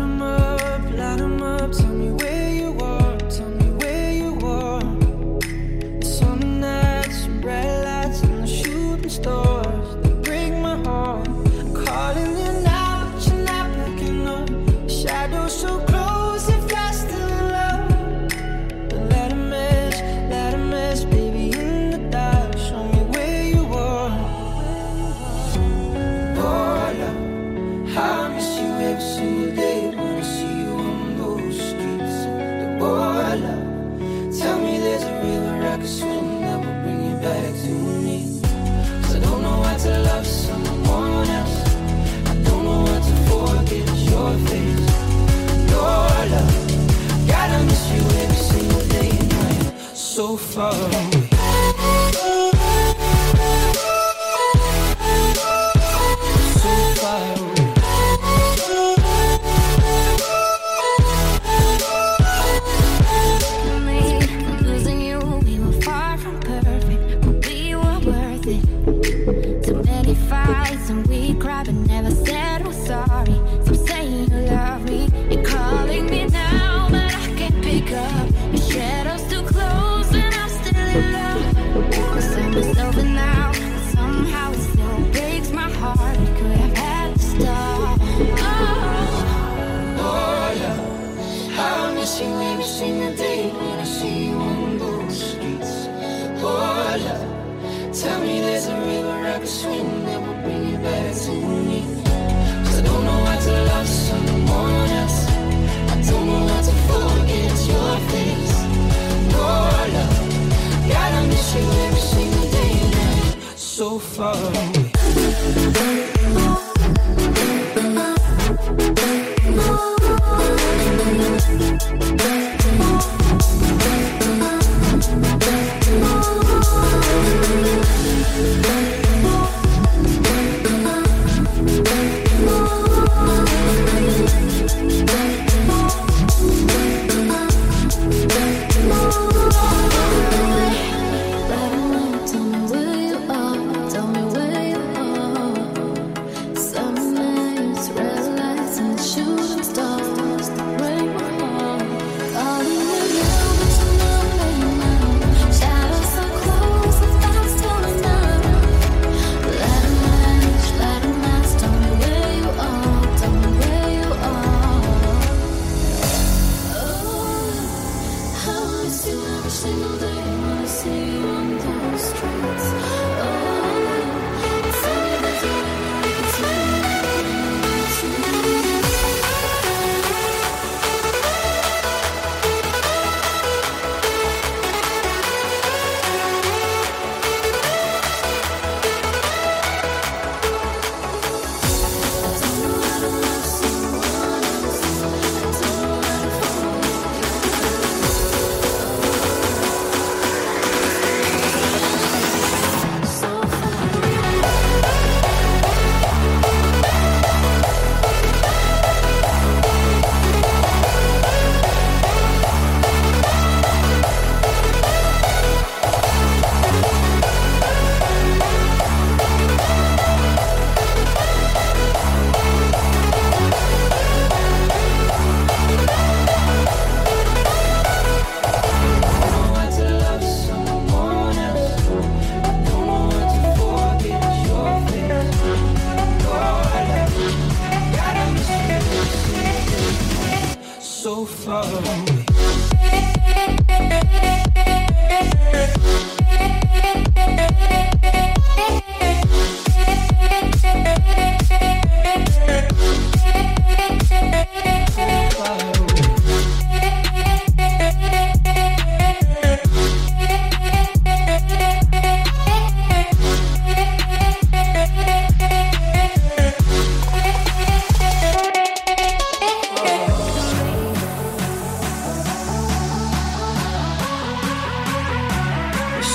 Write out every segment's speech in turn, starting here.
light 'em up, light 'em up, tell me where suffer. miss you every single day when I see you on those streets. Oh, love, tell me there's a river I can swim that will bring you back to me. Cause I don't know how to love someone else. I don't know how to forget your face. Oh, love, God, I miss you every single day now. So far away. so far away.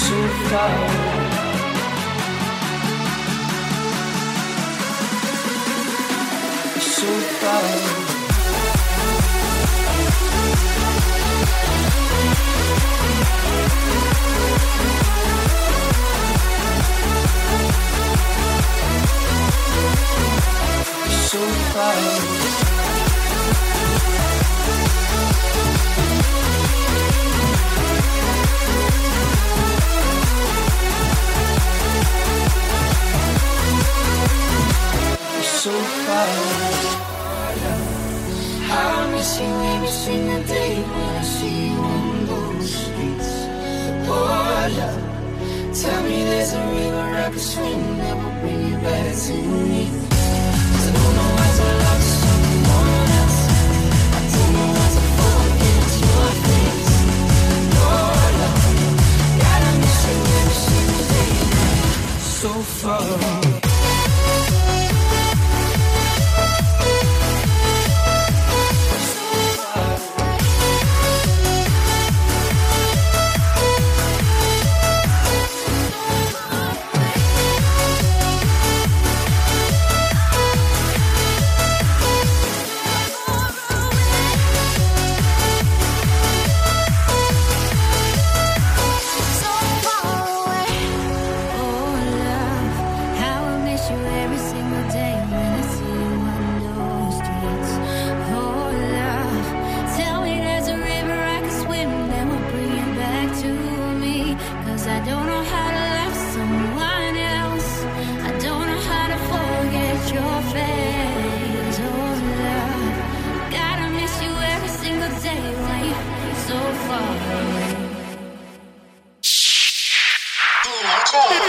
so far. So far. every single day when I see you on those streets. Oh, love, tell me there's a river I can swim that will bring you back to me. Cause I don't know why I love call.